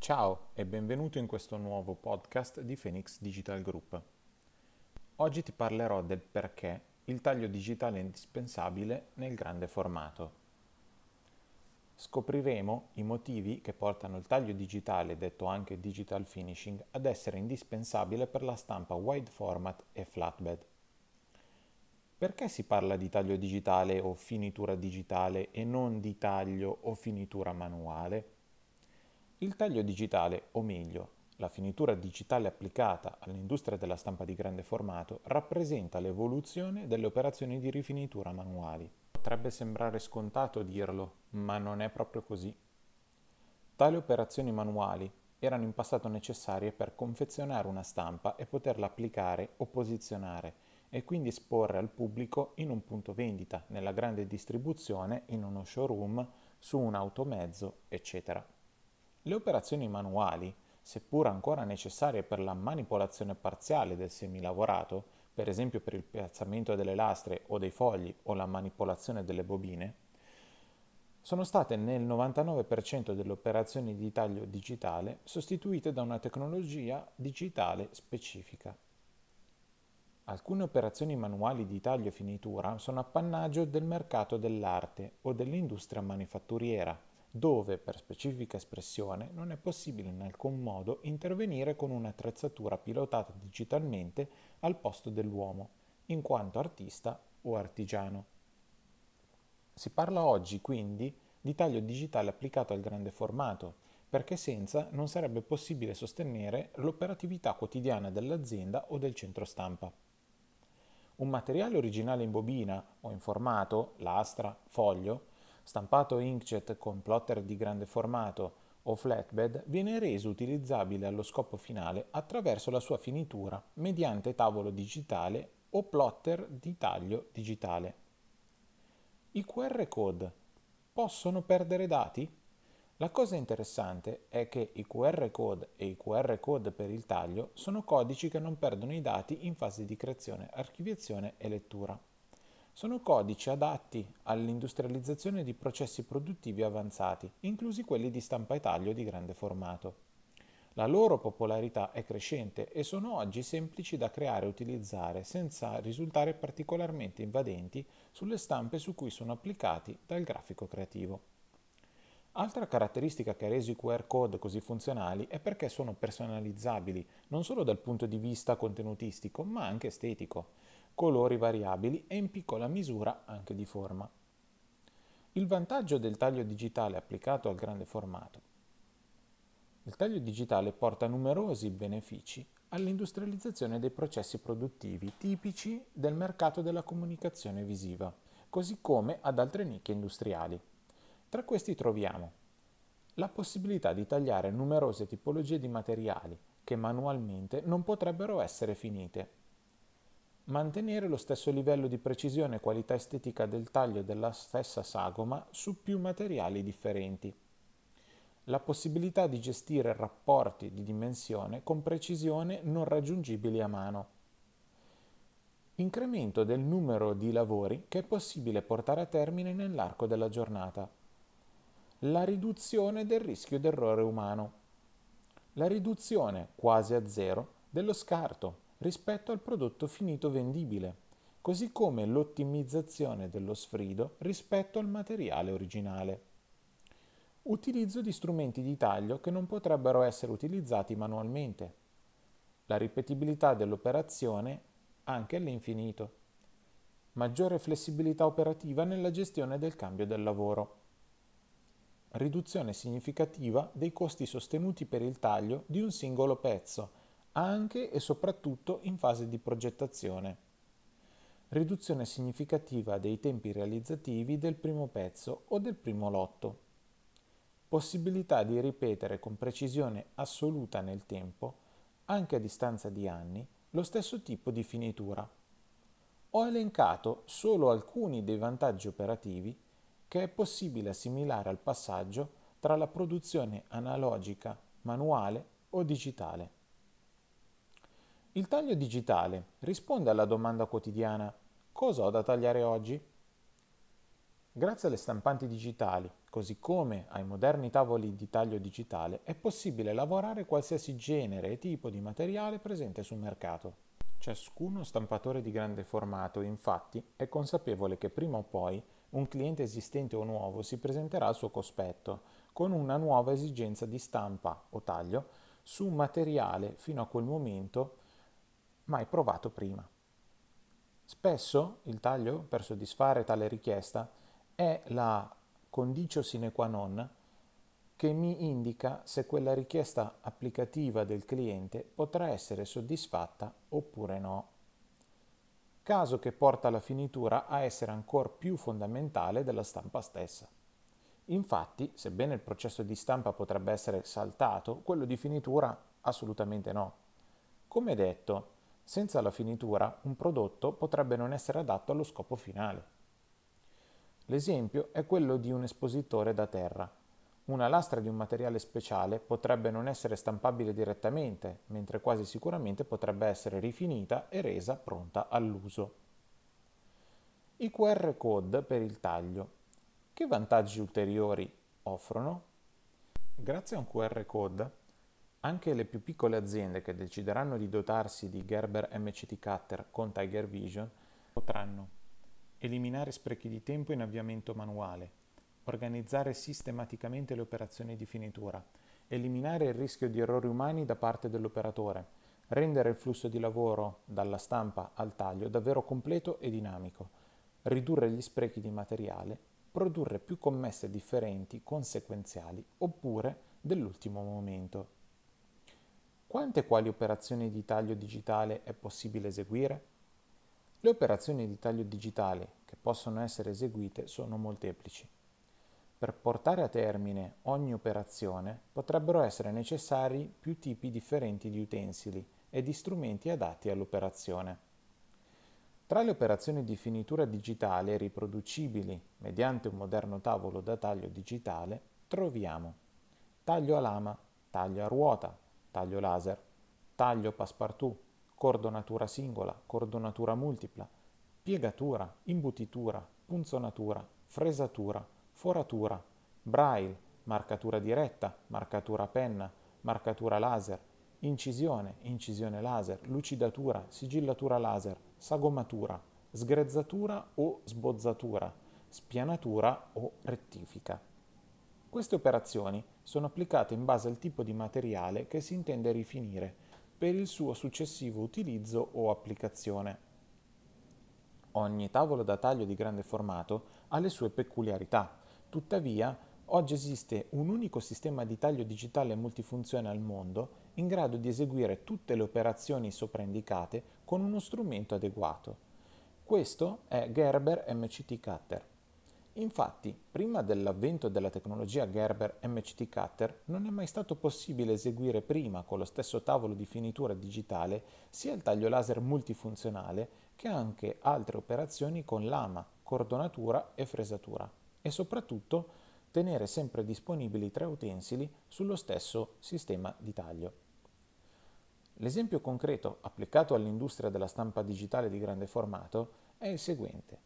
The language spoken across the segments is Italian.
Ciao e benvenuto in questo nuovo podcast di Phoenix Digital Group. Oggi ti parlerò del perché il taglio digitale è indispensabile nel grande formato. Scopriremo i motivi che portano il taglio digitale, detto anche digital finishing, ad essere indispensabile per la stampa wide format e flatbed. Perché si parla di taglio digitale o finitura digitale e non di taglio o finitura manuale? Il taglio digitale, o meglio, la finitura digitale applicata all'industria della stampa di grande formato, rappresenta l'evoluzione delle operazioni di rifinitura manuali. Potrebbe sembrare scontato dirlo, ma non è proprio così. Tali operazioni manuali erano in passato necessarie per confezionare una stampa e poterla applicare o posizionare e quindi esporre al pubblico in un punto vendita, nella grande distribuzione, in uno showroom, su un automezzo, eccetera. Le operazioni manuali, seppur ancora necessarie per la manipolazione parziale del semilavorato, per esempio per il piazzamento delle lastre o dei fogli o la manipolazione delle bobine, sono state nel 99% delle operazioni di taglio digitale sostituite da una tecnologia digitale specifica. Alcune operazioni manuali di taglio e finitura sono appannaggio del mercato dell'arte o dell'industria manifatturiera dove per specifica espressione non è possibile in alcun modo intervenire con un'attrezzatura pilotata digitalmente al posto dell'uomo, in quanto artista o artigiano. Si parla oggi quindi di taglio digitale applicato al grande formato, perché senza non sarebbe possibile sostenere l'operatività quotidiana dell'azienda o del centro stampa. Un materiale originale in bobina o in formato, lastra, foglio, stampato inkjet con plotter di grande formato o flatbed, viene reso utilizzabile allo scopo finale attraverso la sua finitura mediante tavolo digitale o plotter di taglio digitale. I QR code possono perdere dati? La cosa interessante è che i QR code e i QR code per il taglio sono codici che non perdono i dati in fase di creazione, archiviazione e lettura sono codici adatti all'industrializzazione di processi produttivi avanzati, inclusi quelli di stampa e taglio di grande formato. La loro popolarità è crescente e sono oggi semplici da creare e utilizzare senza risultare particolarmente invadenti sulle stampe su cui sono applicati dal grafico creativo. Altra caratteristica che ha reso i QR code così funzionali è perché sono personalizzabili non solo dal punto di vista contenutistico ma anche estetico colori variabili e in piccola misura anche di forma. Il vantaggio del taglio digitale applicato al grande formato. Il taglio digitale porta numerosi benefici all'industrializzazione dei processi produttivi tipici del mercato della comunicazione visiva, così come ad altre nicchie industriali. Tra questi troviamo la possibilità di tagliare numerose tipologie di materiali che manualmente non potrebbero essere finite mantenere lo stesso livello di precisione e qualità estetica del taglio della stessa sagoma su più materiali differenti. La possibilità di gestire rapporti di dimensione con precisione non raggiungibili a mano. Incremento del numero di lavori che è possibile portare a termine nell'arco della giornata. La riduzione del rischio d'errore umano. La riduzione quasi a zero dello scarto rispetto al prodotto finito vendibile, così come l'ottimizzazione dello sfrido rispetto al materiale originale. Utilizzo di strumenti di taglio che non potrebbero essere utilizzati manualmente. La ripetibilità dell'operazione anche all'infinito. Maggiore flessibilità operativa nella gestione del cambio del lavoro. Riduzione significativa dei costi sostenuti per il taglio di un singolo pezzo anche e soprattutto in fase di progettazione. Riduzione significativa dei tempi realizzativi del primo pezzo o del primo lotto. Possibilità di ripetere con precisione assoluta nel tempo, anche a distanza di anni, lo stesso tipo di finitura. Ho elencato solo alcuni dei vantaggi operativi che è possibile assimilare al passaggio tra la produzione analogica, manuale o digitale. Il taglio digitale risponde alla domanda quotidiana cosa ho da tagliare oggi? Grazie alle stampanti digitali, così come ai moderni tavoli di taglio digitale, è possibile lavorare qualsiasi genere e tipo di materiale presente sul mercato. Ciascuno stampatore di grande formato, infatti, è consapevole che prima o poi un cliente esistente o nuovo si presenterà al suo cospetto con una nuova esigenza di stampa o taglio su un materiale fino a quel momento mai provato prima. Spesso il taglio, per soddisfare tale richiesta, è la condicio sine qua non che mi indica se quella richiesta applicativa del cliente potrà essere soddisfatta oppure no. Caso che porta la finitura a essere ancora più fondamentale della stampa stessa. Infatti, sebbene il processo di stampa potrebbe essere saltato, quello di finitura assolutamente no. Come detto, senza la finitura un prodotto potrebbe non essere adatto allo scopo finale. L'esempio è quello di un espositore da terra una lastra di un materiale speciale potrebbe non essere stampabile direttamente, mentre quasi sicuramente potrebbe essere rifinita e resa pronta all'uso. I QR code per il taglio. Che vantaggi ulteriori offrono? Grazie a un QR code, anche le più piccole aziende che decideranno di dotarsi di Gerber MCT Cutter con Tiger Vision potranno eliminare sprechi di tempo in avviamento manuale, organizzare sistematicamente le operazioni di finitura, eliminare il rischio di errori umani da parte dell'operatore, rendere il flusso di lavoro dalla stampa al taglio davvero completo e dinamico, ridurre gli sprechi di materiale, produrre più commesse differenti, conseguenziali oppure dell'ultimo momento. Quante quali operazioni di taglio digitale è possibile eseguire? Le operazioni di taglio digitale che possono essere eseguite sono molteplici. Per portare a termine ogni operazione potrebbero essere necessari più tipi differenti di utensili e di strumenti adatti all'operazione. Tra le operazioni di finitura digitale riproducibili mediante un moderno tavolo da taglio digitale troviamo taglio a lama, taglio a ruota, taglio laser, taglio passepartout, cordonatura singola, cordonatura multipla, piegatura, imbutitura, punzonatura, fresatura, foratura, braille, marcatura diretta, marcatura penna, marcatura laser, incisione, incisione laser, lucidatura, sigillatura laser, sagomatura, sgrezzatura o sbozzatura, spianatura o rettifica. Queste operazioni sono applicate in base al tipo di materiale che si intende rifinire per il suo successivo utilizzo o applicazione. Ogni tavolo da taglio di grande formato ha le sue peculiarità Tuttavia, oggi esiste un unico sistema di taglio digitale multifunzione al mondo in grado di eseguire tutte le operazioni sopraindicate con uno strumento adeguato. Questo è Gerber MCT Cutter. Infatti, prima dell'avvento della tecnologia Gerber MCT Cutter non è mai stato possibile eseguire prima con lo stesso tavolo di finitura digitale sia il taglio laser multifunzionale che anche altre operazioni con lama, cordonatura e fresatura e soprattutto tenere sempre disponibili tre utensili sullo stesso sistema di taglio. L'esempio concreto applicato all'industria della stampa digitale di grande formato è il seguente.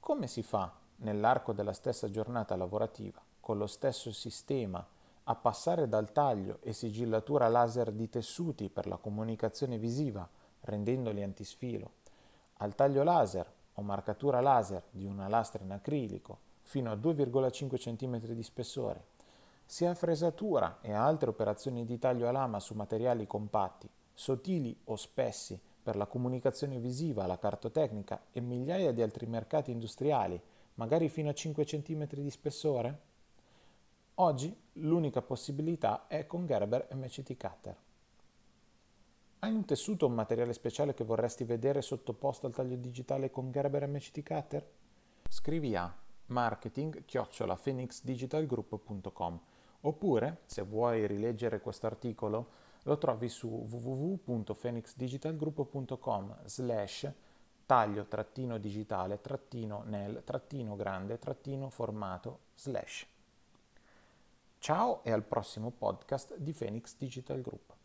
Come si fa nell'arco della stessa giornata lavorativa con lo stesso sistema a passare dal taglio e sigillatura laser di tessuti per la comunicazione visiva rendendoli antisfilo, al taglio laser o marcatura laser di una lastra in acrilico fino a 2,5 cm di spessore, sia a fresatura e a altre operazioni di taglio a lama su materiali compatti, sottili o spessi per la comunicazione visiva, la cartotecnica e migliaia di altri mercati industriali, magari fino a 5 cm di spessore? Oggi l'unica possibilità è con Gerber MCT Cutter. Hai un tessuto o un materiale speciale che vorresti vedere sottoposto al taglio digitale con Gerber MCT Cutter? Scrivi a marketing-phoenixdigitalgroup.com oppure se vuoi rileggere questo articolo lo trovi su www.phoenixdigitalgroup.com slash taglio trattino digitale trattino nel trattino grande trattino formato slash. Ciao e al prossimo podcast di Phoenix Digital Group.